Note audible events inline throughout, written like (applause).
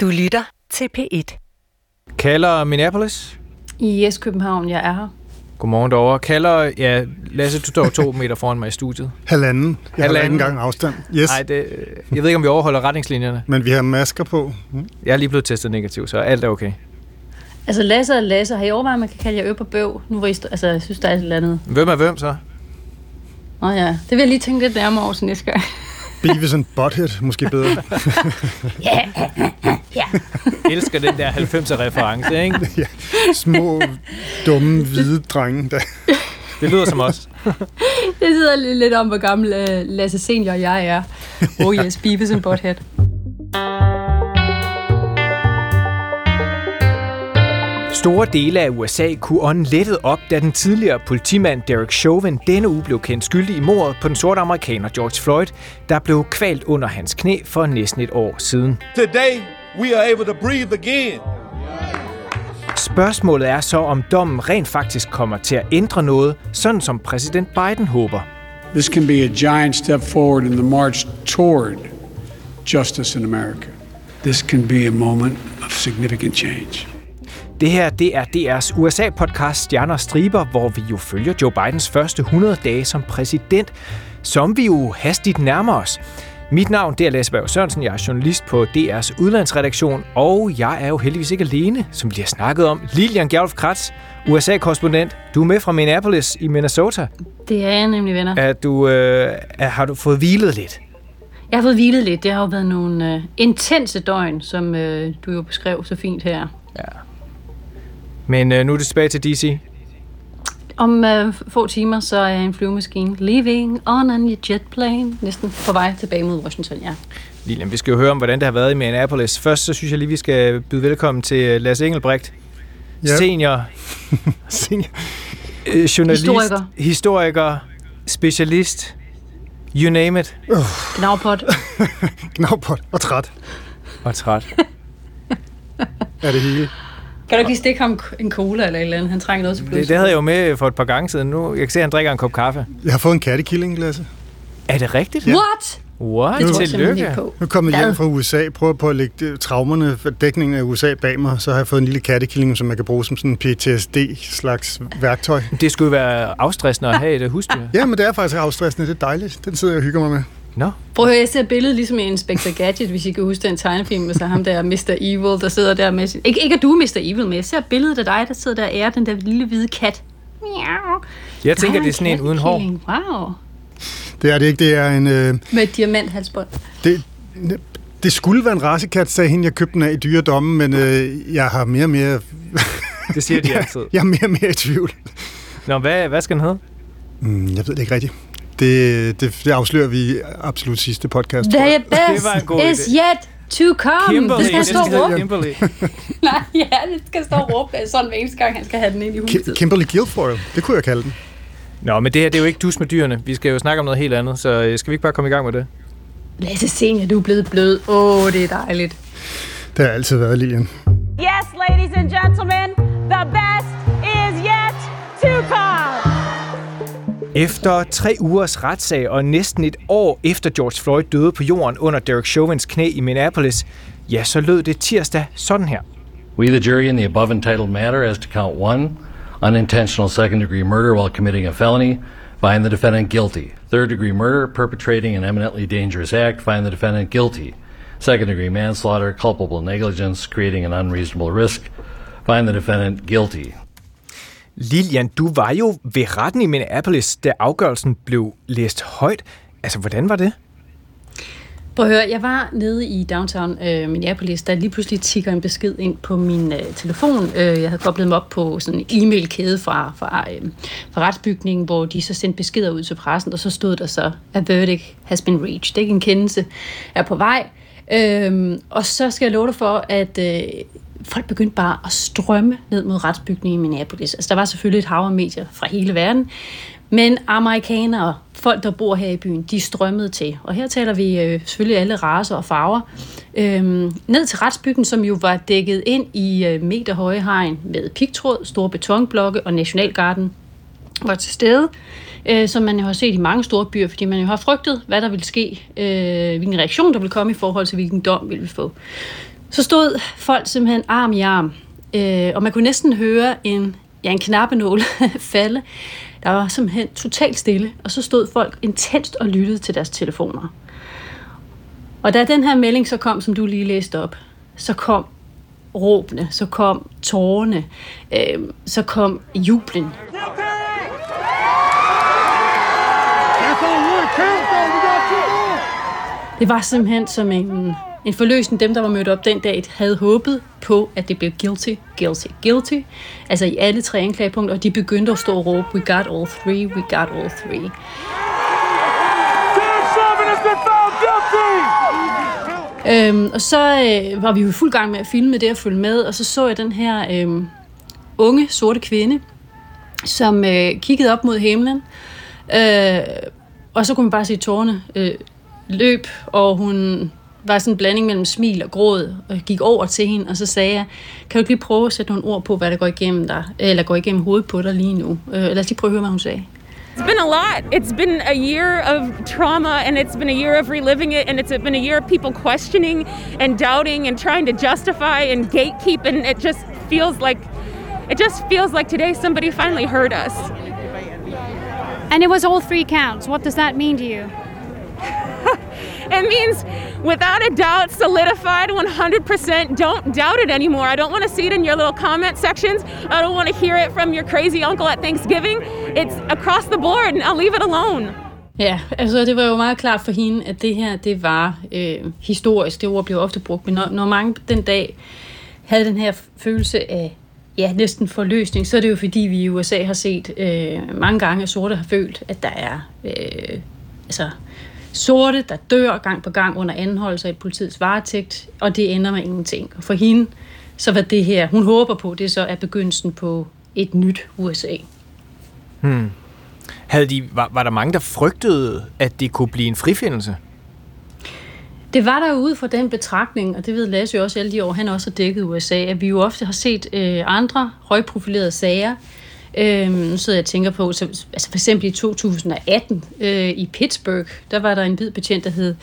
Du lytter til P1. Kalder Minneapolis? I Yes, København, jeg er her. Godmorgen derovre. Kalder, ja, Lasse, du står to (laughs) meter foran mig i studiet. Halvanden. Jeg Halvanden. har ikke engang afstand. Yes. Nej, det, jeg ved ikke, om vi overholder retningslinjerne. Men vi har masker på. Mm. Jeg er lige blevet testet negativ, så alt er okay. Altså Lasse og Lasse, har I overvejet, at man kan kalde jer øb og bøv? Nu hvor I stå, altså, jeg synes, der er et eller andet. Hvem er hvem så? Nå ja, det vil jeg lige tænke lidt nærmere over til næste gang. Beavis and Butthead, måske bedre. (laughs) Jeg elsker den der 90'er reference, ikke? (laughs) Små, dumme, hvide drenge. Der. Det lyder som os. Det sidder lidt, om, hvor gammel uh, Lasse Senior jeg er. Oh yes, Beavis and Butthead. Store dele af USA kunne ånde lettet op, da den tidligere politimand Derek Chauvin denne uge blev kendt skyldig i mordet på den sorte amerikaner George Floyd, der blev kvalt under hans knæ for næsten et år siden. Today, we are able to breathe again. Spørgsmålet er så, om dommen rent faktisk kommer til at ændre noget, sådan som præsident Biden håber. This can be a giant step forward in the march toward justice in America. This can be a moment of significant change. Det her, det er DR's USA-podcast Stjerner og Striber, hvor vi jo følger Joe Bidens første 100 dage som præsident, som vi jo hastigt nærmer os. Mit navn det er Lasse Berg Sørensen, jeg er journalist på DR's udlandsredaktion, og jeg er jo heldigvis ikke alene, som vi har snakket om. Lilian Gjerlf Kratz, USA-korrespondent. Du er med fra Minneapolis i Minnesota. Det er jeg nemlig, venner. Er du, øh, er, har du fået hvilet lidt? Jeg har fået hvilet lidt. Det har jo været nogle uh, intense døgn, som uh, du jo beskrev så fint her. Men øh, nu er det tilbage til DC. Om uh, få timer, så er en flyvemaskine leaving on a jet plane. Næsten på vej tilbage mod Washington, ja. Lilian, vi skal jo høre om, hvordan det har været i Minneapolis. Først så synes jeg lige, vi skal byde velkommen til øh, Lasse Engelbrecht, Ja. senior (laughs) Senior. øh, journalist, Historiker. historiker, specialist, you name it, Gnavpot. (laughs) Knavpot og træt og træt. (laughs) er det hele. Kan du ikke lige stikke ham en cola eller et eller andet? Han trænger noget til plus. Det, det havde jeg jo med for et par gange siden. Nu jeg kan se, at han drikker en kop kaffe. Jeg har fået en kattekilling, Lasse. Er det rigtigt? What? What? Det tror jeg Tillykke. ikke på. Nu er jeg hjem fra USA, prøver på at lægge traumerne for dækningen af USA bag mig, så har jeg fået en lille kattekilling, som jeg kan bruge som sådan en PTSD-slags værktøj. Det skulle jo være afstressende at have et husdyr. Ja, men det er faktisk afstressende, det er dejligt. Den sidder jeg og hygger mig med. Nå, Prøv at høre, jeg ser billedet ligesom i Inspector Gadget, hvis I kan huske den tegnefilm, med så ham der Mr. Evil, der sidder der med sin... Ikke, ikke at du er Mr. Evil, men jeg ser billedet af dig, der sidder der og ærer den der lille hvide kat. Miau. jeg tænker, Ej, det er sådan en uden hår. Wow. Det er det ikke, det er en... Øh, Med et diamanthalsbånd. det, det skulle være en racekat, sagde hende, jeg købte den af i dyredommen, men øh, jeg har mere og mere... (laughs) Det siger de altid. Jeg er mere og mere i tvivl. Nå, hvad, hvad skal den hedde? Mm, jeg ved det ikke rigtigt. Det, det, det afslører vi absolut sidste podcast. The (laughs) best var en god is idé. yet to come. Kimberly. det skal stå og det råbe. Kimberly. (laughs) Nej, ja, det skal stå og råbe sådan hver eneste gang, han skal have den ind i huset. Kimberly Guilfoyle, det kunne jeg kalde den. Nå, men det her det er jo ikke dus med dyrene. Vi skal jo snakke om noget helt andet, så øh, skal vi ikke bare komme i gang med det? Lasse Senior, du er blevet blød. Åh, oh, det er dejligt. Det har altid været, Lilian. Yes, ladies and gentlemen, the best is yet to come. Efter tre ugers retssag og næsten et år efter George Floyd døde på jorden under Derek Chauvins knæ i Minneapolis, ja, så lød det tirsdag sådan her. We, the jury, in the above entitled matter as to count one, unintentional second degree murder while committing a felony, find the defendant guilty. Third degree murder, perpetrating an eminently dangerous act, find the defendant guilty. Second degree manslaughter, culpable negligence, creating an unreasonable risk, find the defendant guilty. Lilian, du var jo ved retten i Minneapolis, da afgørelsen blev læst højt. Altså, hvordan var det? Prøv at høre, jeg var nede i downtown øh, Minneapolis, der lige pludselig tigger en besked ind på min øh, telefon. Øh, jeg havde koblet mig op på sådan en e-mail-kæde fra, fra, øh, fra retsbygningen, hvor de så sendte beskeder ud til pressen, og så stod der så, a verdict has been reached. Det er ikke en kendelse, er på vej. Øhm, og så skal jeg love dig for, at øh, folk begyndte bare at strømme ned mod retsbygningen i Minneapolis. Altså, der var selvfølgelig et hav af medier fra hele verden, men amerikanere, folk der bor her i byen, de strømmede til. Og her taler vi øh, selvfølgelig alle raser og farver. Øhm, ned til retsbyggen, som jo var dækket ind i øh, meterhøje hegn med pigtråd, store betonblokke og Nationalgarden var til stede, øh, som man jo har set i mange store byer, fordi man jo har frygtet, hvad der ville ske, øh, hvilken reaktion der ville komme i forhold til, hvilken dom ville vi få. Så stod folk simpelthen arm i arm, øh, og man kunne næsten høre en, ja, en knappenål (laughs) falde. Der var simpelthen totalt stille, og så stod folk intenst og lyttede til deres telefoner. Og da den her melding så kom, som du lige læste op, så kom råbene, så kom tårerne, øh, så kom jublen. Det var simpelthen som en, en forløsning. Dem, der var mødt op den dag, havde håbet på, at det blev guilty, guilty, guilty. Altså i alle tre anklagepunkter, og de begyndte at stå og råbe, we got all three, we got all three. Øhm, og så øh, var vi jo i fuld gang med at filme det og følge med, og så så jeg den her øh, unge sorte kvinde, som øh, kiggede op mod himlen, øh, og så kunne man bare se tårne øh, løb, og hun var sådan en blanding mellem smil og gråd, og jeg gik over til hende, og så sagde jeg, kan du ikke lige prøve at sætte nogle ord på, hvad der går igennem dig, eller går igennem hovedet på dig lige nu? Øh, lad os lige prøve at høre, hvad hun sagde. It's been a lot. It's been a year of trauma and it's been a year of reliving it and it's been a year of people questioning and doubting and trying to justify and gatekeep and it just feels like it just feels like today somebody finally heard us. And it was all three counts. What does that mean to you? (laughs) It means without a doubt solidified 100%. Don't doubt it anymore. I don't want to see it in your little comment sections. I don't want to hear it from your crazy uncle at Thanksgiving. It's across the board and I'll leave it alone. Ja, altså det var jo meget klart for hende, at det her, det var øh, historisk. Det ord blev ofte brugt, men når, når mange den dag havde den her følelse af ja, næsten forløsning, så er det jo fordi, vi i USA har set øh, mange gange, at sorte har følt, at der er øh, altså, sorte, der dør gang på gang under anholdelse af politiets varetægt, og det ender med ingenting. Og for hende, så var det her, hun håber på, det så er begyndelsen på et nyt USA. Hmm. Havde de, var, var der mange, der frygtede, at det kunne blive en frifindelse? Det var der ud fra den betragtning, og det ved Lasse jo også alle de år, han også har dækket USA, at vi jo ofte har set øh, andre højprofilerede sager. Øh, nu sidder jeg og tænker på, så, altså for eksempel i 2018 øh, i Pittsburgh, der var der en hvid betjent, der hed,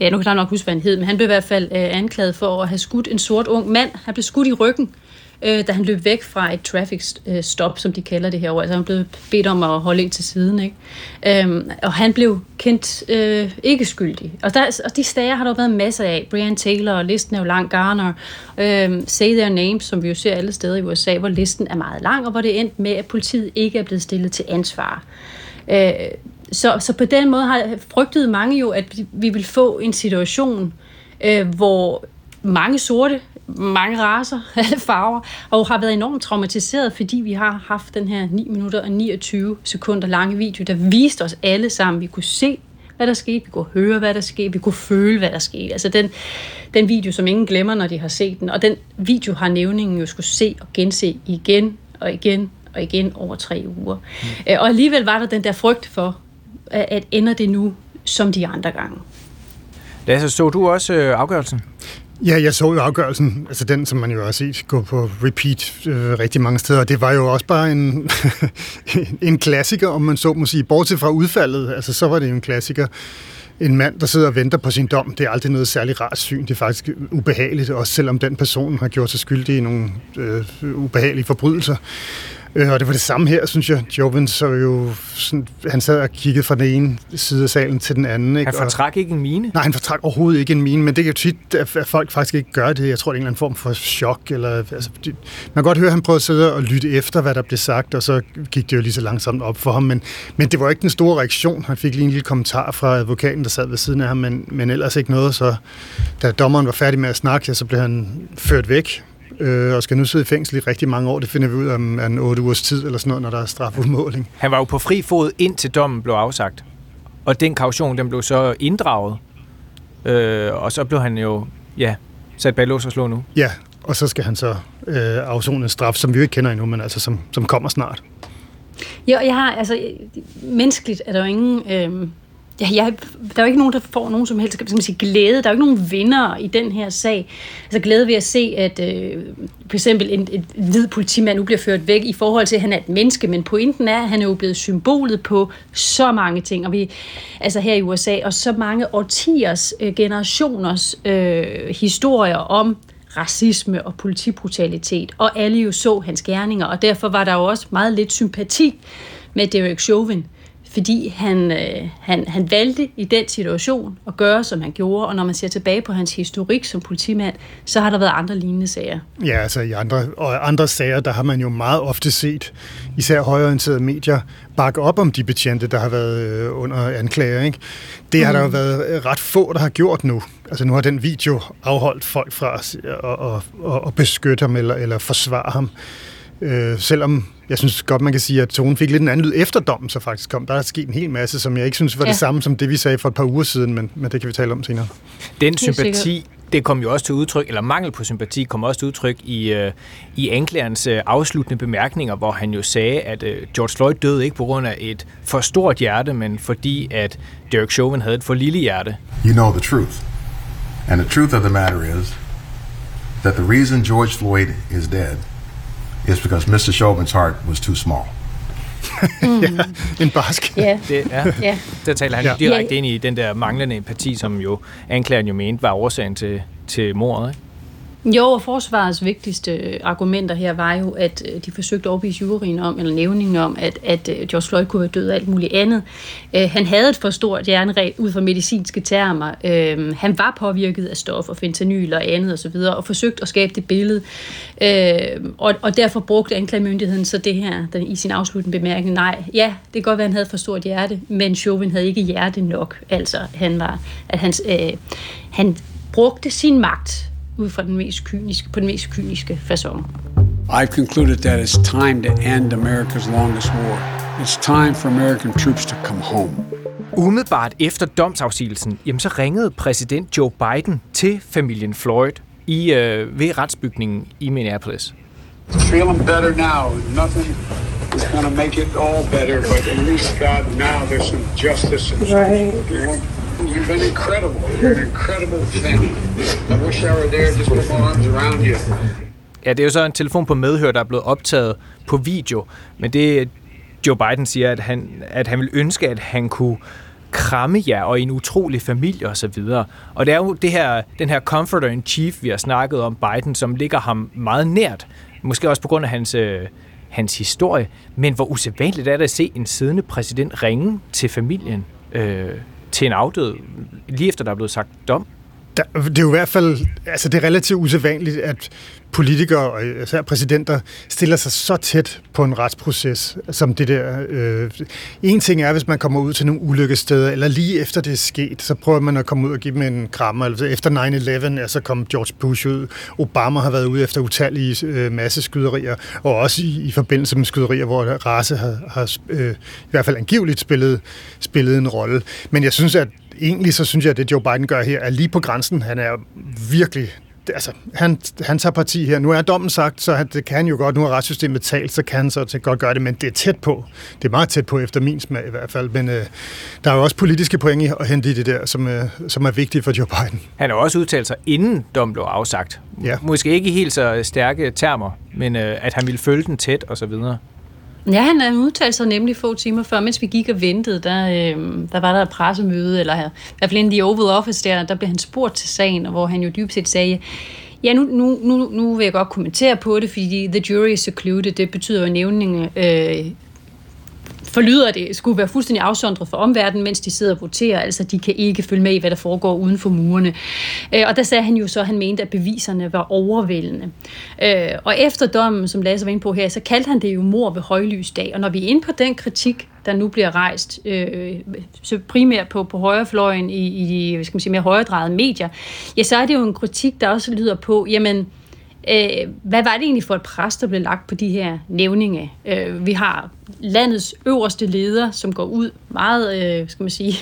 ja nu kan jeg nok huske, hvad han hed, men han blev i hvert fald øh, anklaget for at have skudt en sort ung mand. Han blev skudt i ryggen, øh, øh, da han løb væk fra et traffic øh, stop, som de kalder det her. Altså han blev bedt om at holde ind til siden. Ikke? Øhm, og han blev kendt øh, ikke skyldig. Og, der, og de stager har der jo været masser af. Brian Taylor, og listen er jo lang. Garner, øh, Say Their Names, som vi jo ser alle steder i USA, hvor listen er meget lang, og hvor det endte med, at politiet ikke er blevet stillet til ansvar. Øh, så, så på den måde har frygtet mange jo, at vi vil få en situation, øh, hvor mange sorte mange raser, (laughs) alle farver, og har været enormt traumatiseret, fordi vi har haft den her 9 minutter og 29 sekunder lange video, der viste os alle sammen, vi kunne se, hvad der skete, vi kunne høre, hvad der skete, vi kunne føle, hvad der skete. Altså den, den video, som ingen glemmer, når de har set den, og den video har nævningen jo skulle se og gense igen og igen og igen over tre uger. Mm. Og alligevel var der den der frygt for, at ender det nu som de andre gange. Lasse, så du også øh, afgørelsen? Ja, jeg så jo afgørelsen, altså den, som man jo har set gå på repeat øh, rigtig mange steder, og det var jo også bare en, (laughs) en klassiker, om man så må sige. Bortset fra udfaldet, altså så var det jo en klassiker. En mand, der sidder og venter på sin dom, det er aldrig noget særlig rart syn. Det er faktisk ubehageligt, også selvom den person har gjort sig skyldig i nogle øh, ubehagelige forbrydelser. Øh, og det var det samme her, synes jeg. Joven så jo, sådan, han sad og kiggede fra den ene side af salen til den anden. Ikke? Han fortrak ikke en mine? Nej, han fortrak overhovedet ikke en mine, men det er jo tit, at folk faktisk ikke gør det. Jeg tror, det er en eller anden form for chok. Eller, altså, man kan godt høre, at han prøvede at sidde og lytte efter, hvad der blev sagt, og så gik det jo lige så langsomt op for ham. Men, men det var ikke den store reaktion. Han fik lige en lille kommentar fra advokaten, der sad ved siden af ham, men, men ellers ikke noget. Så da dommeren var færdig med at snakke, så blev han ført væk øh, og skal nu sidde i fængsel i rigtig mange år. Det finder vi ud af om en otte ugers tid eller sådan noget, når der er strafudmåling. Han var jo på fri fod indtil dommen blev afsagt. Og den kaution, den blev så inddraget. Øh, og så blev han jo ja, sat bag lås og slå nu. Ja, og så skal han så øh, afzone en straf, som vi jo ikke kender endnu, men altså som, som kommer snart. Ja, jeg har, altså, menneskeligt er der jo ingen... Øh ja, jeg, der er jo ikke nogen, der får nogen som helst skal man sige, glæde. Der er jo ikke nogen vinder i den her sag. Altså glæde ved at se, at øh, for eksempel en, en hvid politimand nu bliver ført væk i forhold til, at han er et menneske, men pointen er, at han er jo blevet symbolet på så mange ting, og vi, altså her i USA, og så mange årtiers, øh, generationers øh, historier om racisme og politibrutalitet, og alle jo så hans gerninger, og derfor var der jo også meget lidt sympati med Derek Chauvin, fordi han, øh, han, han valgte i den situation at gøre, som han gjorde, og når man ser tilbage på hans historik som politimand, så har der været andre lignende sager. Ja, altså i andre, og andre sager, der har man jo meget ofte set, især højorienterede medier, bakke op om de betjente, der har været øh, under anklager. Ikke? Det har mm. der jo været øh, ret få, der har gjort nu. Altså nu har den video afholdt folk fra at, at, at, at beskytte ham eller, eller forsvare ham. Øh, selvom jeg synes godt, man kan sige, at tonen fik lidt en anden lyd efter dommen, så faktisk kom. Der er sket en hel masse, som jeg ikke synes var ja. det samme som det, vi sagde for et par uger siden, men, men det kan vi tale om senere. Den sympati, det kom jo også til udtryk, eller mangel på sympati kom også til udtryk i, uh, i anklagerens uh, afsluttende bemærkninger, hvor han jo sagde, at uh, George Floyd døde ikke på grund af et for stort hjerte, men fordi at Derek Chauvin havde et for lille hjerte. You know the truth. And the truth of the matter is that the reason George Floyd is dead is because Mr. Chauvin's heart was too small. mm. (laughs) ja, en barsk. Ja. Det, ja. ja. Der taler han ja. direkte ind i den der manglende empati, som jo anklageren jo mente var årsagen til, til mordet. Ikke? Jo, og forsvarets vigtigste øh, argumenter her var jo, at øh, de forsøgte at overbevise juryen om, eller nævningen om, at, at øh, George Floyd kunne være død af alt muligt andet. Han havde et for stort hjerneræb ud fra medicinske termer. Han var påvirket af stoffer, fentanyl og andet osv., og, og forsøgte at skabe det billede. Uh, og, og derfor brugte anklagemyndigheden så det her den, i sin afsluttende bemærkning. Nej, ja, det kan godt være, at han havde for stort hjerte, men Chauvin havde ikke hjerte nok. Altså, han var, at hans, øh, han brugte sin magt ud fra den mest kyniske, på den mest kyniske façon. I've concluded that it's time to end America's longest war. It's time for American troops to come home. Umiddelbart efter domsafsigelsen, jamen så ringede præsident Joe Biden til familien Floyd i, øh, ved retsbygningen i Minneapolis. Feeling better now. Nothing is going to make it all better, but at least God, now there's some justice. Right. You've been incredible. You're an incredible thing. I wish I were there just put my arms around you. Ja, det er jo så en telefon på medhør, der er blevet optaget på video, men det Joe Biden siger, at han, at han vil ønske, at han kunne kramme jer og en utrolig familie osv. Og, og det er jo det her, den her comforter in chief, vi har snakket om Biden, som ligger ham meget nært. Måske også på grund af hans, øh, hans historie. Men hvor usædvanligt er det at se en siddende præsident ringe til familien øh, til en afdød, lige efter der er blevet sagt dom? Der, det er jo i hvert fald, altså det er relativt usædvanligt, at politikere og især præsidenter stiller sig så tæt på en retsproces som det der. Øh, en ting er, hvis man kommer ud til nogle ulykkesteder, eller lige efter det er sket, så prøver man at komme ud og give dem en krammer. Eller efter 9-11 er så kom George Bush ud. Obama har været ude efter utallige øh, masseskyderier, og også i, i forbindelse med skyderier, hvor race har, har øh, i hvert fald angiveligt spillet, spillet en rolle. Men jeg synes, at egentlig så synes jeg, at det Joe Biden gør her er lige på grænsen. Han er virkelig altså, han, han tager parti her. Nu er dommen sagt, så han, det kan han jo godt. Nu har retssystemet talt, så kan han så til godt gøre det, men det er tæt på. Det er meget tæt på, efter min smag i hvert fald. Men øh, der er jo også politiske point at hente i det der, som, øh, som er vigtige for Joe Biden. Han har også udtalt sig, inden dommen blev afsagt. Ja. Måske ikke i helt så stærke termer, men øh, at han ville følge den tæt og så videre. Ja, han udtalte sig nemlig få timer før, mens vi gik og ventede, der, øh, der var der et pressemøde, eller i hvert fald inden de Oval Office der, der blev han spurgt til sagen, hvor han jo dybest set sagde, Ja, nu, nu, nu, nu vil jeg godt kommentere på det, fordi the jury is secluded, det betyder jo nævningen, øh, forlyder det, skulle være fuldstændig afsondret fra omverdenen, mens de sidder og voterer. Altså, de kan ikke følge med i, hvad der foregår uden for murene. Øh, og der sagde han jo så, at han mente, at beviserne var overvældende. Øh, og efter dommen, som Lasse var inde på her, så kaldte han det jo mor ved højlysdag. Og når vi er inde på den kritik, der nu bliver rejst, øh, så primært på, på højrefløjen i, i hvad skal man sige, mere højredrejede medier, ja, så er det jo en kritik, der også lyder på, jamen, Øh, hvad var det egentlig for et pres, der blev lagt på de her nævninge? Øh, vi har landets øverste leder, som går ud meget, øh, skal man sige,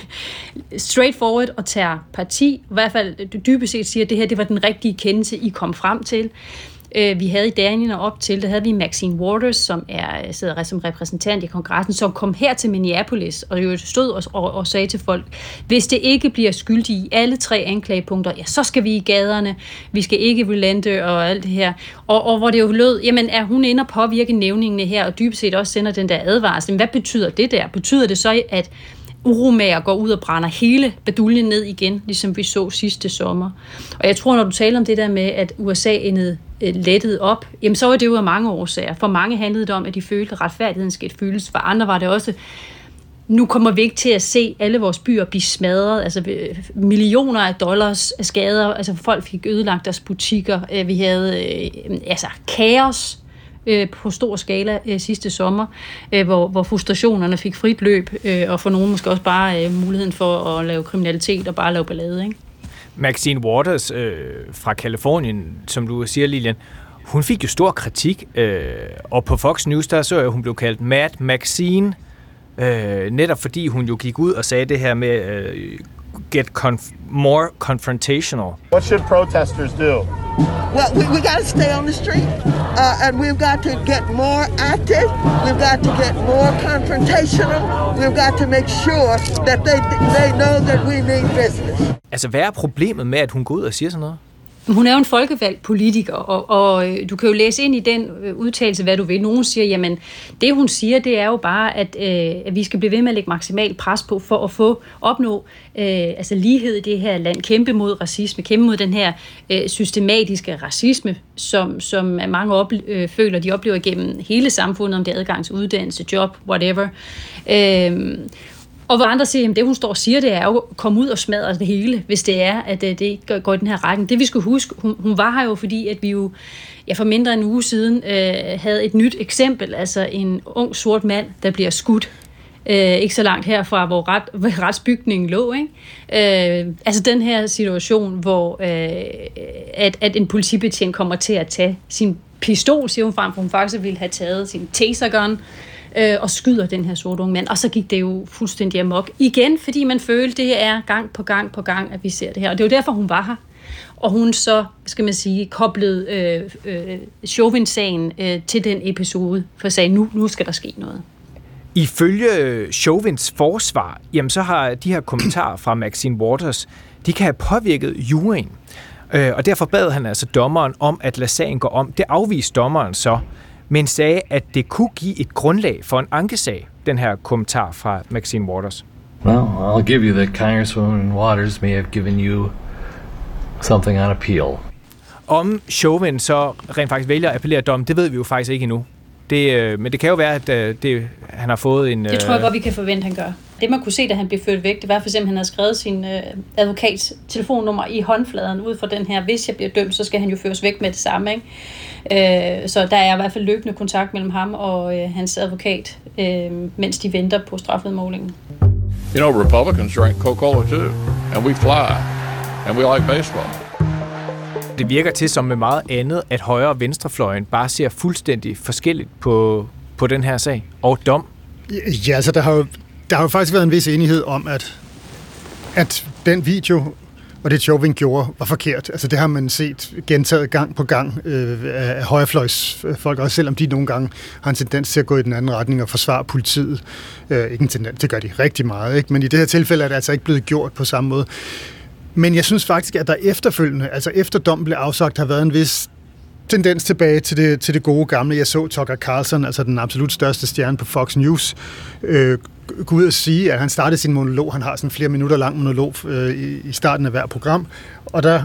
straightforward og tager parti. I hvert fald dybest set siger, at det her det var den rigtige kendelse, I kom frem til øh, Øh, vi havde i dagene op til, der havde vi Maxine Waters, som er sidder som repræsentant i kongressen, som kom her til Minneapolis og jo stod og, og, og sagde til folk, hvis det ikke bliver skyldig i alle tre anklagepunkter, ja, så skal vi i gaderne, vi skal ikke relente og alt det her. Og, og hvor det jo lød, jamen er hun inde og påvirke nævningene her, og dybest set også sender den der advarsel. Men hvad betyder det der? Betyder det så, at uromager går ud og brænder hele baduljen ned igen, ligesom vi så sidste sommer. Og jeg tror, når du taler om det der med, at USA endede Øh, lettet op, jamen så var det jo af mange årsager. For mange handlede det om, at de følte, at retfærdigheden skal fyldes. For andre var det også, nu kommer vi ikke til at se alle vores byer blive smadret. Altså millioner af dollars af skader. Altså folk fik ødelagt deres butikker. Øh, vi havde øh, altså kaos på stor skala sidste sommer, hvor, hvor frustrationerne fik frit løb, og for nogen måske også bare muligheden for at lave kriminalitet og bare lave ballade. Ikke? Maxine Waters øh, fra Kalifornien, som du siger, Lilian, hun fik jo stor kritik, øh, og på Fox News, der så jeg, at hun blev kaldt Mad Maxine, øh, netop fordi hun jo gik ud og sagde det her med øh, get conf- more confrontational. What should protesters do? Well, we, we got to stay on the street, uh, and we've got to get more active. We've got to get more confrontational. We've got to make sure that they they know that we mean business. Altså, hvad er problemet med, at hun går ud og siger sådan noget? Hun er jo en folkevalgt politiker, og, og øh, du kan jo læse ind i den øh, udtalelse, hvad du vil. Nogen siger, jamen, det hun siger, det er jo bare, at, øh, at vi skal blive ved med at lægge maksimalt pres på, for at få opnå øh, altså lighed i det her land, kæmpe mod racisme, kæmpe mod den her øh, systematiske racisme, som, som mange op, øh, føler, de oplever gennem hele samfundet, om det er adgang til uddannelse, job, whatever. Øh, og hvor andre siger, at det hun står og siger, det er jo at komme ud og smadre det hele, hvis det er, at øh, det ikke går i den her række. Det vi skal huske, hun, hun var her jo, fordi at vi jo ja, for mindre end en uge siden øh, havde et nyt eksempel, altså en ung sort mand, der bliver skudt øh, ikke så langt herfra, hvor, ret, (laughs) hvor retsbygningen lå. Ikke? Øh, altså den her situation, hvor øh, at, at en politibetjent kommer til at tage sin pistol, siger hun frem, for hun faktisk ville have taget sin tasergun, øh, og skyder den her sorte unge mand. Og så gik det jo fuldstændig amok. Igen, fordi man følte, det er gang på gang på gang, at vi ser det her. Og det var derfor, hun var her. Og hun så, skal man sige, koblede øh, øh, Chauvin-sagen øh, til den episode, for at sige, nu, nu skal der ske noget. Ifølge øh, Chauvins forsvar, jamen så har de her kommentarer fra Maxine Waters, de kan have påvirket juryen. Øh, og derfor bad han altså dommeren om at lade sagen gå om. Det afviste dommeren så men sagde, at det kunne give et grundlag for en ankesag, den her kommentar fra Maxine Waters. Well, I'll give you that Congresswoman Waters may have given you something on appeal. Om Chauvin så rent faktisk vælger at appellere dom, det ved vi jo faktisk ikke endnu. Det, øh, men det kan jo være, at øh, det, han har fået en... Det tror jeg øh, godt, vi kan forvente, han gør. Det man kunne se, da han blev ført væk, det var for eksempel, at han havde skrevet sin øh, advokats telefonnummer i håndfladen ud fra den her, hvis jeg bliver dømt, så skal han jo føres væk med det samme. Ikke? Øh, så der er i hvert fald løbende kontakt mellem ham og øh, hans advokat, øh, mens de venter på strafudmålingen. You know, Republicans drink Coca-Cola too, and we fly, and we like baseball. Det virker til som med meget andet, at højre- og venstrefløjen bare ser fuldstændig forskelligt på, på den her sag og dom. Ja, altså der har jo, der har jo faktisk været en vis enighed om, at, at den video og det Chauvin gjorde, var forkert. Altså det har man set gentaget gang på gang øh, af højrefløjsfolk, øh, også selvom de nogle gange har en tendens til at gå i den anden retning og forsvare politiet. Øh, ikke en tendens, det gør de rigtig meget, ikke? men i det her tilfælde er det altså ikke blevet gjort på samme måde. Men jeg synes faktisk, at der efterfølgende, altså efter dommen blev afsagt, har været en vis tendens tilbage til det, til det gode gamle. Jeg så Tucker Carlson, altså den absolut største stjerne på Fox News, øh, gå ud og sige, at han startede sin monolog, han har sådan flere minutter lang monolog øh, i, i starten af hver program, og der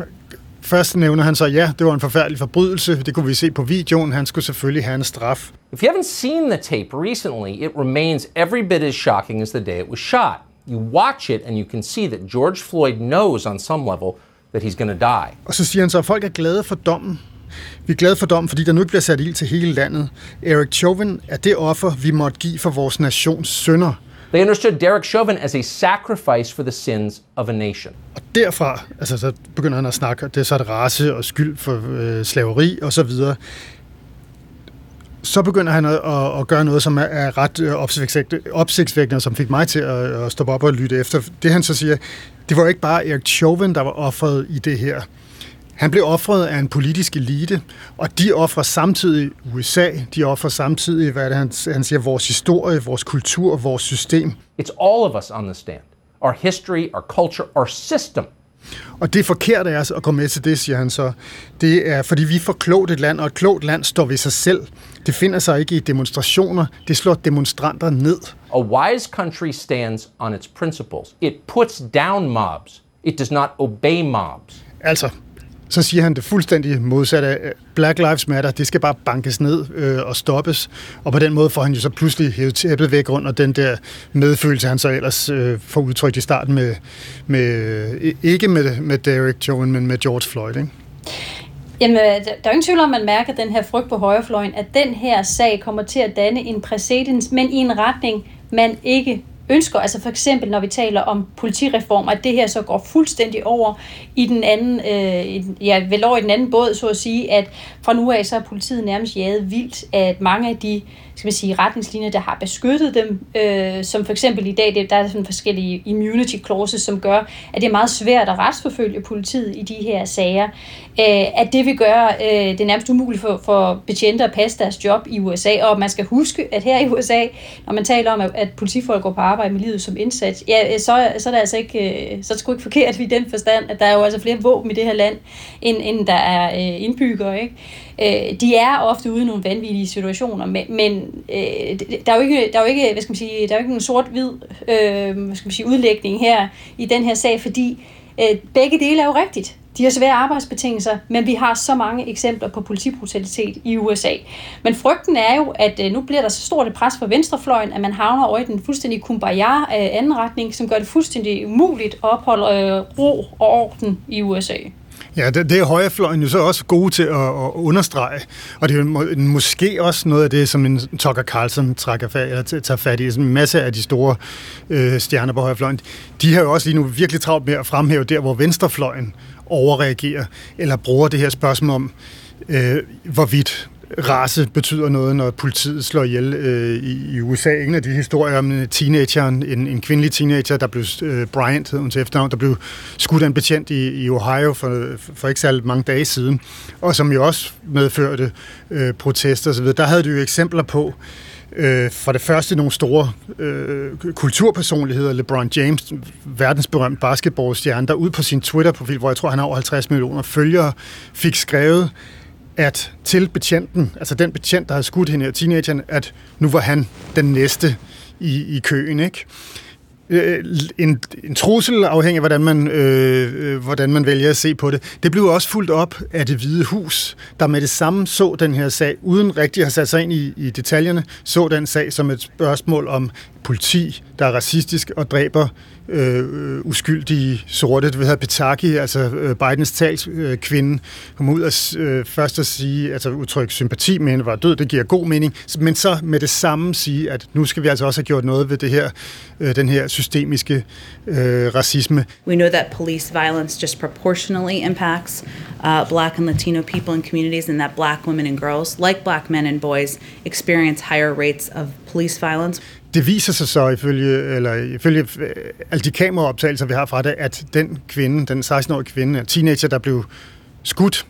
Først nævner han så, ja, det var en forfærdelig forbrydelse. Det kunne vi se på videoen. Han skulle selvfølgelig have en straf. If you haven't seen the tape recently, it remains every bit as shocking as the day it was shot. You watch it, and you can see that George Floyd knows on some level that he's going to die. Og så siger han så, at folk er glade for dommen. Vi er glade for dommen, fordi der nu ikke bliver sat ild til hele landet. Eric Chauvin er det offer, vi måtte give for vores nations sønder. They understood Derek Chauvin as a sacrifice for the sins of a nation. Og derfra, altså så begynder han at snakke, det er så et race og skyld for øh, slaveri og så videre så begynder han at, at, at gøre noget, som er, er ret øh, opsigtsvækkende, som fik mig til at, at stoppe op og lytte efter. Det han så siger, det var ikke bare Erik Chauvin, der var offret i det her. Han blev offret af en politisk elite, og de offrer samtidig USA, de offrer samtidig, hvad det, han, han siger, vores historie, vores kultur, vores system. It's all of us on the stand. Our history, our culture, our system Og det er at gå med til det, siger han så. Det er, fordi vi får klogt et land, og et klogt land står ved sig selv. Det finder sig ikke i demonstrationer. Det slår demonstranter ned. A wise country stands on its principles. It puts down mobs. It does not obey mobs. Altså, så siger han det fuldstændig modsatte. Øh, Black Lives Matter, det skal bare bankes ned øh, og stoppes. Og på den måde får han jo så pludselig hævet tæppet væk under den der medfølelse, han så ellers øh, får udtrykt i starten med, med øh, ikke med, med Derek Chauvin, men med George Floyd, ikke? Jamen, øh, der er ingen tvivl om, at man mærker den her frygt på højrefløjen, at den her sag kommer til at danne en præcedens, men i en retning, man ikke ønsker, altså for eksempel når vi taler om politireform, at det her så går fuldstændig over i den anden, øh, ja, vel over i den anden båd, så at sige, at fra nu af så er politiet nærmest jaget vildt, at mange af de skal man sige, retningslinjer, der har beskyttet dem, øh, som for eksempel i dag, det, der er sådan forskellige immunity clauses, som gør, at det er meget svært at retsforfølge politiet i de her sager, øh, at det vil gøre øh, det nærmest umuligt for, for betjente at passe deres job i USA, og man skal huske, at her i USA, når man taler om, at, at politifolk går på arbejde med livet som indsats, ja, så, så er det altså ikke, øh, så er det sgu ikke forkert i den forstand, at der er jo altså flere våben i det her land, end, end der er øh, indbyggere, ikke? Øh, de er ofte ude i nogle vanvittige situationer, men, men øh, der er jo ikke, der er jo ikke, hvad skal man sige, der er jo ikke en sort-hvid øh, hvad skal man sige, udlægning her i den her sag, fordi øh, begge dele er jo rigtigt. De har svære arbejdsbetingelser, men vi har så mange eksempler på politibrutalitet i USA. Men frygten er jo, at øh, nu bliver der så stort et pres på venstrefløjen, at man havner over i den fuldstændig kumbaya anretning, anden retning, som gør det fuldstændig umuligt at opholde øh, ro og orden i USA. Ja, det, det er højrefløjen jo så også gode til at, at understrege, og det er jo må, måske også noget af det, som en Tucker Carlson trækker fat, eller tager fat i. En masse af de store øh, stjerner på højrefløjen, de har jo også lige nu virkelig travlt med at fremhæve der, hvor venstrefløjen overreagerer, eller bruger det her spørgsmål om, øh, hvorvidt race betyder noget, når politiet slår ihjel øh, i, i USA. En af de historier om øh, en teenager, en, en kvindelig teenager, der blev, øh, Bryant hed hun til efternavn, der blev skudt af en betjent i, i Ohio for, for ikke særlig mange dage siden, og som jo også medførte øh, protester osv. Der havde du jo eksempler på, Øh, for det første nogle store øh, kulturpersonligheder, LeBron James, verdensberømt basketballstjerne, der ud på sin Twitter-profil, hvor jeg tror, han har over 50 millioner følgere, fik skrevet, at til betjenten, altså den betjent, der havde skudt hende her teenageren, at nu var han den næste i, i køen, ikke? Øh, en, en trussel, afhængig af, hvordan man, øh, øh, hvordan man vælger at se på det. Det blev også fuldt op af det hvide hus, der med det samme så den her sag, uden rigtig at have sat sig ind i, i detaljerne, så den sag som et spørgsmål om politi, der er racistisk og dræber øh, uskyldige sorte. Det hedder have Petaki, altså øh, Bidens talskvinde, øh, kom ud og øh, først at sige, altså udtrykke sympati med hende var død, det giver god mening, men så med det samme sige, at nu skal vi altså også have gjort noget ved det her, øh, den her systemiske øh, racisme. We know that police violence just proportionally impacts uh, black and Latino people in communities and that black women and girls, like black men and boys, experience higher rates of police violence det viser sig så ifølge, eller ifølge øh, alle de kameraoptagelser, vi har fra det, at den kvinde, den 16-årige kvinde, teenager, der blev skudt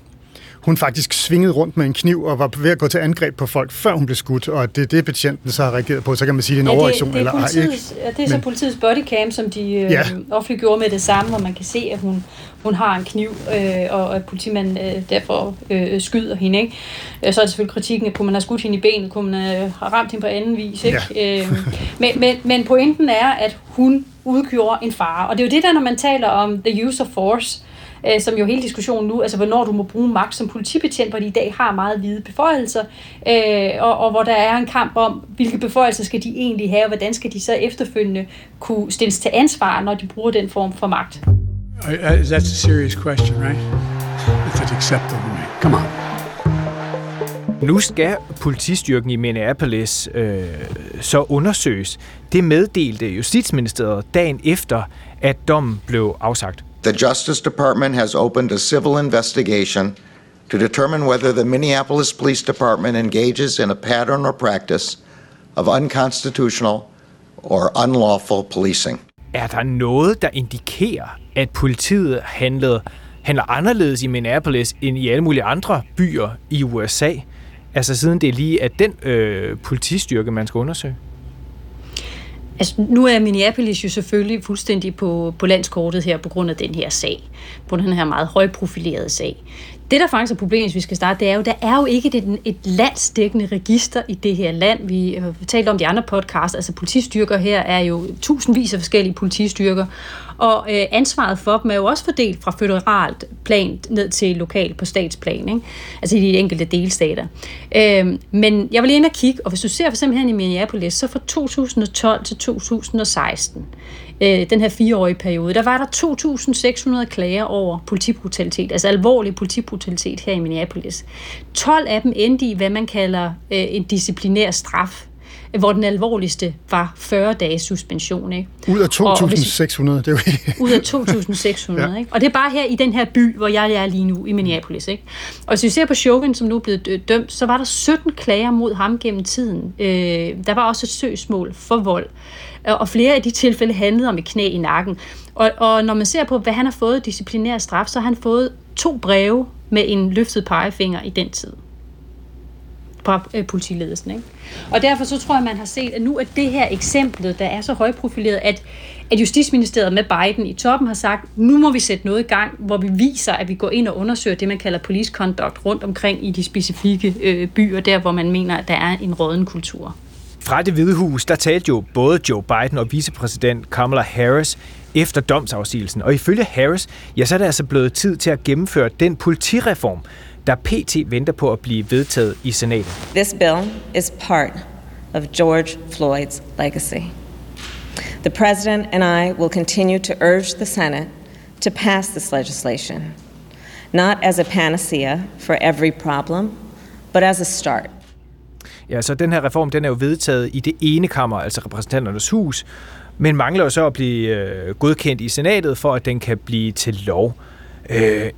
hun faktisk svingede rundt med en kniv og var ved at gå til angreb på folk, før hun blev skudt, og det er det, betjenten så har reageret på. Så kan man sige, det er en ja, overreaktion det, det er eller ej. Ikke? Det er så Men, politiets bodycam, som de øh, ja. offentliggjorde med det samme, hvor man kan se, at hun, hun har en kniv, øh, og at politimanden øh, derfor øh, skyder hende. Ikke? Øh, så er det selvfølgelig kritikken, at kunne man have skudt hende i benet, kunne man øh, have ramt hende på anden vis. Ikke? Ja. øh, men, men, men pointen er, at hun udgjorde en fare. Og det er jo det der, når man taler om the use of force, øh, som jo hele diskussionen nu, altså hvornår du må bruge magt som politibetjent, hvor de i dag har meget hvide beføjelser, øh, og, og hvor der er en kamp om, hvilke beføjelser skal de egentlig have, og hvordan skal de så efterfølgende kunne stilles til ansvar, når de bruger den form for magt. That's a serious question, right? It's acceptable to me. Come on. Nu skal politistyrken i Minneapolis øh, så undersøges. Det meddelte Justitsministeriet dagen efter, at dommen blev afsagt. The Justice Department has opened a civil investigation to determine whether the Minneapolis Police Department engages in a pattern or practice of unconstitutional or unlawful policing. Er der noget, der indikerer, at politiet handlede, handler anderledes i Minneapolis end i alle mulige andre byer i USA? Altså siden det er lige at den øh, politistyrke, man skal undersøge? Altså, nu er Minneapolis jo selvfølgelig fuldstændig på, på landskortet her på grund af den her sag. På den her meget højprofilerede sag. Det, der faktisk er problemet, hvis vi skal starte, det er jo, der er jo ikke et, et landsdækkende register i det her land. Vi har talt om de andre podcasts, altså politistyrker her er jo tusindvis af forskellige politistyrker, og øh, ansvaret for dem er jo også fordelt fra føderalt plan ned til lokalt på statsplan, ikke? altså i de enkelte delstater. Øh, men jeg vil lige ind og kigge, og hvis du ser for eksempel her i Minneapolis, så fra 2012 til 2016, øh, den her fireårige periode, der var der 2.600 klager over politibrutalitet, altså alvorlig politibrutalitet her i Minneapolis. 12 af dem endte i, hvad man kalder øh, en disciplinær straf, hvor den alvorligste var 40 dages suspension. Ikke? Ud af 2.600, det er jo Ud af 2.600, (laughs) ja. ikke? Og det er bare her i den her by, hvor jeg er lige nu, i Minneapolis. Ikke? Og hvis vi ser på Chauvin, som nu er blevet dømt, så var der 17 klager mod ham gennem tiden. Øh, der var også et søgsmål for vold. Og flere af de tilfælde handlede om et knæ i nakken. Og, og når man ser på, hvad han har fået disciplinær straf, så har han fået to breve med en løftet pegefinger i den tid fra øh, politiledelsen. Ikke? Og derfor så tror jeg, man har set, at nu er det her eksempel, der er så højprofileret, at, at Justitsministeriet med Biden i toppen har sagt, nu må vi sætte noget i gang, hvor vi viser, at vi går ind og undersøger det, man kalder police conduct rundt omkring i de specifikke øh, byer, der hvor man mener, at der er en råden kultur. Fra det hvide hus, der talte jo både Joe Biden og vicepræsident Kamala Harris efter domsafsigelsen. Og ifølge Harris, ja, så er det altså blevet tid til at gennemføre den politireform, der pt. venter på at blive vedtaget i senatet. This bill is part of George Floyd's legacy. The president and I will continue to urge the Senate to pass this legislation, not as a panacea for every problem, but as a start. Ja, så den her reform, den er jo vedtaget i det ene kammer, altså repræsentanternes hus, men mangler jo så at blive øh, godkendt i senatet, for at den kan blive til lov. Øh,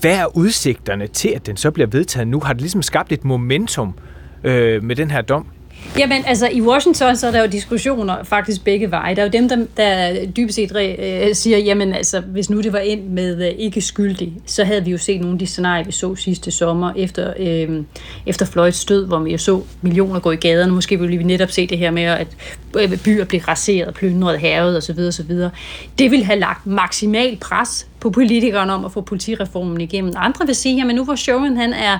hvad er udsigterne til, at den så bliver vedtaget nu? Har det ligesom skabt et momentum øh, med den her dom? Jamen, altså i Washington, så er der jo diskussioner faktisk begge veje. Der er jo dem, der, der dybest set øh, siger, jamen altså, hvis nu det var ind med øh, ikke skyldig, så havde vi jo set nogle af de scenarier, vi så sidste sommer efter, øh, efter Floyds død, hvor vi jo så millioner gå i gaderne. Måske ville vi netop se det her med, at øh, byer blev raseret, plyndret, havet osv. osv. Det vil have lagt maksimal pres på politikerne om at få politireformen igennem. Andre vil sige, at nu hvor Chauvin han er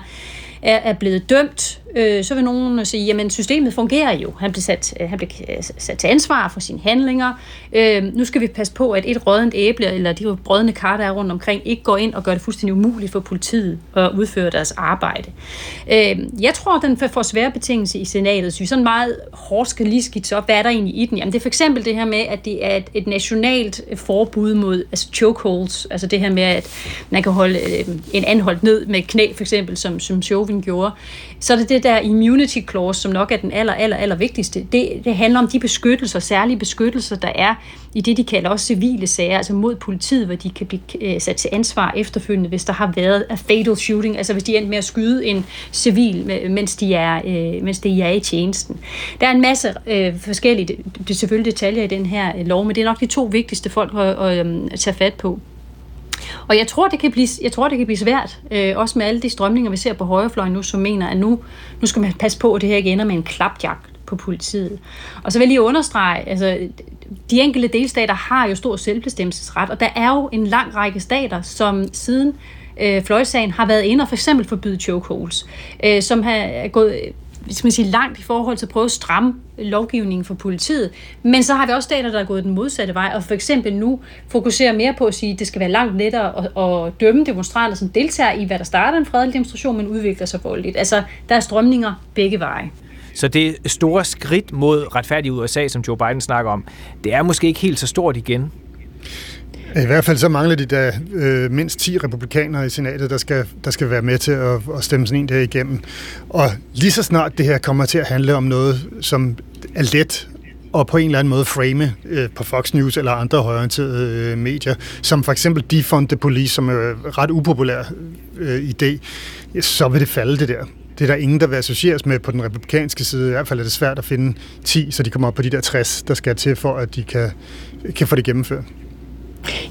er, er blevet dømt, øh, så vil nogen sige, jamen systemet fungerer jo. Han blev sat, øh, han blev øh, sat til ansvar for sine handlinger. Øh, nu skal vi passe på, at et rådent æble, eller de brødende kar, der er rundt omkring, ikke går ind og gør det fuldstændig umuligt for politiet at udføre deres arbejde. Øh, jeg tror, den får svære betingelse i senatet, så vi sådan meget hårdt skal lige skitse op, hvad er der egentlig i den? Jamen det er for eksempel det her med, at det er et, et nationalt øh, forbud mod altså chokeholds, altså det her med, at man kan holde øh, en anholdt ned med knæ, for eksempel, som, som Chauvin gjorde. Så er det det der immunity clause, som nok er den aller, aller, aller vigtigste. Det, det handler om de beskyttelser, særlige beskyttelser, der er i det, de kalder også civile sager, altså mod politiet, hvor de kan blive øh, sat til ansvar efterfølgende, hvis der har været a fatal shooting, altså hvis de endte med at skyde en civil, mens de er, øh, mens de er i tjenesten. Der er en masse øh, forskellige, det, er selvfølgelig detaljer i den her øh, lov, men det er nok de to vigtigste folk at, at, øhm, at tage fat på. Og jeg tror, det kan blive, jeg tror, det kan blive svært, øh, også med alle de strømninger, vi ser på højrefløjen nu, som mener, at nu, nu skal man passe på, at det her ikke ender med en klapjagt på politiet. Og så vil jeg lige understrege, altså de enkelte delstater har jo stor selvbestemmelsesret, og der er jo en lang række stater, som siden øh, fløjsagen har været inde og for eksempel forbyde chokeholds, øh, som har gået skal man sige, langt i forhold til at prøve at stramme lovgivningen for politiet. Men så har vi også stater, der er gået den modsatte vej, og for eksempel nu fokuserer mere på at sige, at det skal være langt lettere at, at dømme demonstranter, som deltager i, hvad der starter en fredelig demonstration, men udvikler sig voldeligt. Altså, der er strømninger begge veje. Så det store skridt mod retfærdig USA, som Joe Biden snakker om, det er måske ikke helt så stort igen. I hvert fald så mangler de da øh, mindst 10 republikanere i senatet, der skal, der skal være med til at, at stemme sådan en der igennem. Og lige så snart det her kommer til at handle om noget, som er let og på en eller anden måde frame øh, på Fox News eller andre højorienterede øh, medier, som for eksempel Defund the Police, som er ret upopulær øh, idé, så vil det falde det der. Det er der ingen, der vil associeres med på den republikanske side. I hvert fald er det svært at finde 10, så de kommer op på de der 60, der skal til for, at de kan, kan få det gennemført.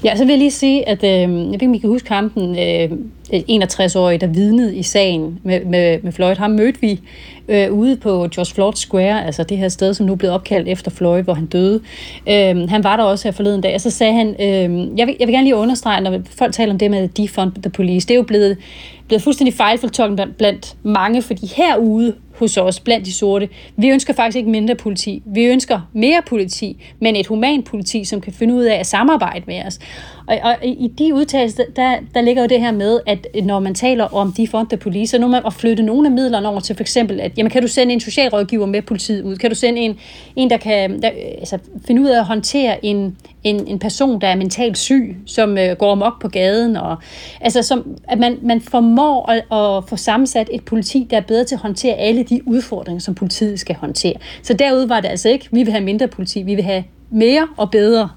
Ja, så vil jeg lige sige, at øh, jeg ved ikke, om I kan huske kampen, øh, 61-årige, der vidnede i sagen med, med, med Floyd. Ham mødte vi øh, ude på George Floyd Square, altså det her sted, som nu blev opkaldt efter Floyd, hvor han døde. Øh, han var der også her forleden dag, og så sagde han, øh, jeg, vil, jeg vil gerne lige understrege, når folk taler om det med defund the police, det er jo blevet, blevet fuldstændig fejlfortolket blandt mange, fordi herude hos os, blandt de sorte. Vi ønsker faktisk ikke mindre politi. Vi ønsker mere politi, men et human politi, som kan finde ud af at samarbejde med os. Og, og i de udtalelser, der, der ligger jo det her med, at når man taler om de fonde police, så nu man at flytte nogle af midlerne over til for eksempel, at jamen, kan du sende en socialrådgiver med politiet ud? Kan du sende en, en der kan der, altså, finde ud af at håndtere en, en, en person, der er mentalt syg, som øh, går amok på gaden? Og, altså, som, at man, man formår at, at få sammensat et politi, der er bedre til at håndtere alle de udfordringer, som politiet skal håndtere. Så derude var det altså ikke, vi vil have mindre politi, vi vil have mere og bedre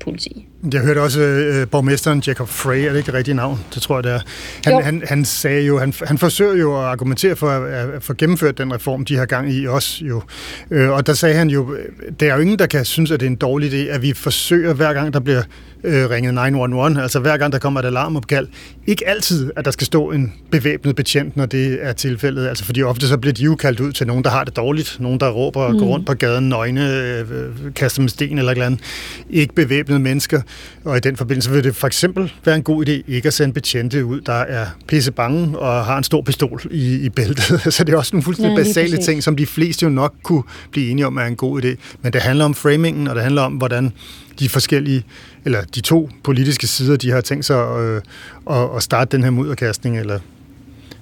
politi. Jeg hørte også øh, borgmesteren Jacob Frey, er det ikke det rigtige navn? Det tror jeg, det er. Han, han, han sagde jo, han, han forsøger jo at argumentere for at, at få gennemført den reform, de har gang i også jo. Øh, og der sagde han jo, der er jo ingen, der kan synes, at det er en dårlig idé, at vi forsøger hver gang, der bliver øh, ringet 911, altså hver gang der kommer et alarmopkald. Ikke altid, at der skal stå en bevæbnet betjent, når det er tilfældet, altså fordi ofte så bliver de jo kaldt ud til nogen, der har det dårligt, nogen, der råber og mm. går rundt på gaden, nøgne, øh, kaster med sten eller eller andet. Ikke bevæbnede mennesker, og i den forbindelse vil det for eksempel være en god idé ikke at sende betjente ud, der er pisse bange og har en stor pistol i, i bæltet. (laughs) så det er også nogle fuldstændig ja, basale præcis. ting, som de fleste jo nok kunne blive enige om er en god idé. Men det handler om framingen, og det handler om, hvordan de forskellige, eller de to politiske sider, de har tænkt sig at, øh, at starte den her mudderkastning, eller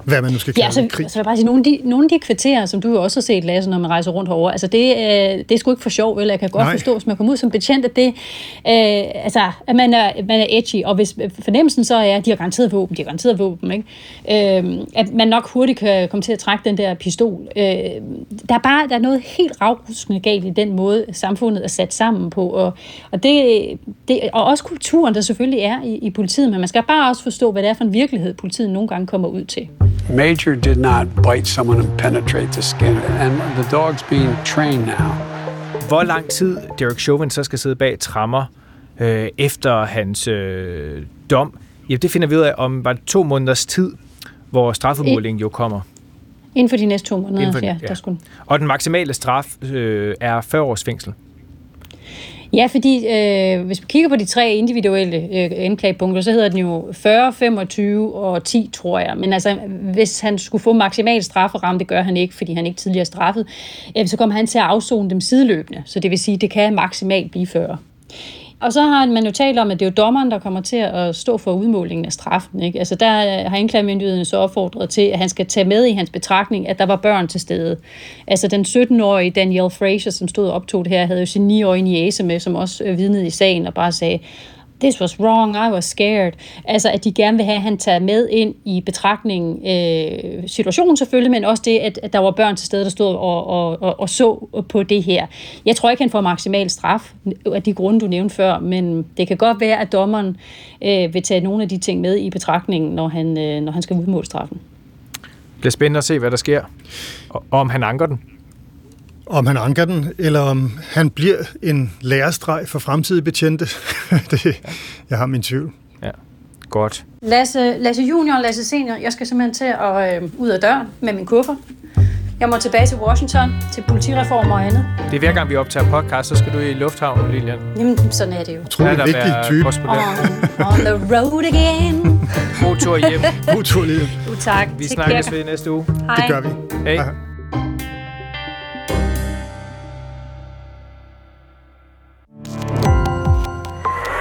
hvad man nu skal kalde ja, så, krig. Så vil jeg bare sige, nogle af, de, nogle af de kvarterer, som du jo også har set, Lasse, når man rejser rundt herover, altså det, øh, det er sgu ikke for sjov, vel? Jeg kan godt Nej. forstå, hvis man kommer ud som betjent, at det, øh, altså, at man er, man er edgy, og hvis fornemmelsen så er, at de har garanteret våben, de har garanteret våben, ikke? Øh, at man nok hurtigt kan komme til at trække den der pistol. Øh, der er bare der er noget helt ravruskende galt i den måde, samfundet er sat sammen på, og, og, det, det, og også kulturen, der selvfølgelig er i, i politiet, men man skal bare også forstå, hvad det er for en virkelighed, politiet nogle gange kommer ud til. Major did not bite someone and penetrate the skin, and the dog's being trained now. Hvor lang tid Derek Chauvin så skal sidde bag trammer øh, efter hans øh, dom, ja, det finder vi ud af om var det to måneders tid, hvor strafudmålingen jo kommer. Inden for de næste to måneder, for, ja, ja. Der skulle... Og den maksimale straf øh, er 40 års fængsel. Ja, fordi øh, hvis vi kigger på de tre individuelle øh, anklagepunkter, så hedder den jo 40, 25 og 10, tror jeg. Men altså, hvis han skulle få maksimal strafferamme, det gør han ikke, fordi han ikke tidligere er straffet, øh, så kommer han til at afzone dem sideløbende. Så det vil sige, det kan maksimalt blive 40. Og så har man jo talt om, at det er jo dommeren, der kommer til at stå for udmålingen af straffen. Ikke? Altså der øh, har anklagemyndigheden så opfordret til, at han skal tage med i hans betragtning, at der var børn til stede. Altså den 17-årige Daniel Fraser, som stod og optog det her, havde jo sin 9-årige niece med, som også øh, vidnede i sagen og bare sagde, this was wrong, I was scared. Altså, at de gerne vil have, at han tager med ind i betragtningen øh, situationen selvfølgelig, men også det, at, at der var børn til stede, der stod og, og, og, og så på det her. Jeg tror ikke, han får maksimal straf af de grunde, du nævnte før, men det kan godt være, at dommeren øh, vil tage nogle af de ting med i betragtningen, når han, øh, når han skal udmåle straffen. Det bliver spændende at se, hvad der sker, og om han anker den om han anker den, eller om han bliver en lærestreg for fremtidige betjente. (laughs) det, jeg har min tvivl. Ja, godt. Lasse, Lasse junior og Lasse senior, jeg skal simpelthen til at øh, ud af døren med min kuffer. Jeg må tilbage til Washington, til politireform og andet. Det er hver gang, vi optager podcast, så skal du i lufthavnen, Lilian. Jamen, sådan er det jo. Utrolig vigtig type. On, on the road again. God tur hjem. God tur, Lilian. (laughs) God tak. Vi snakkes ved næste uge. Hej. Det gør vi. Hej. Hej.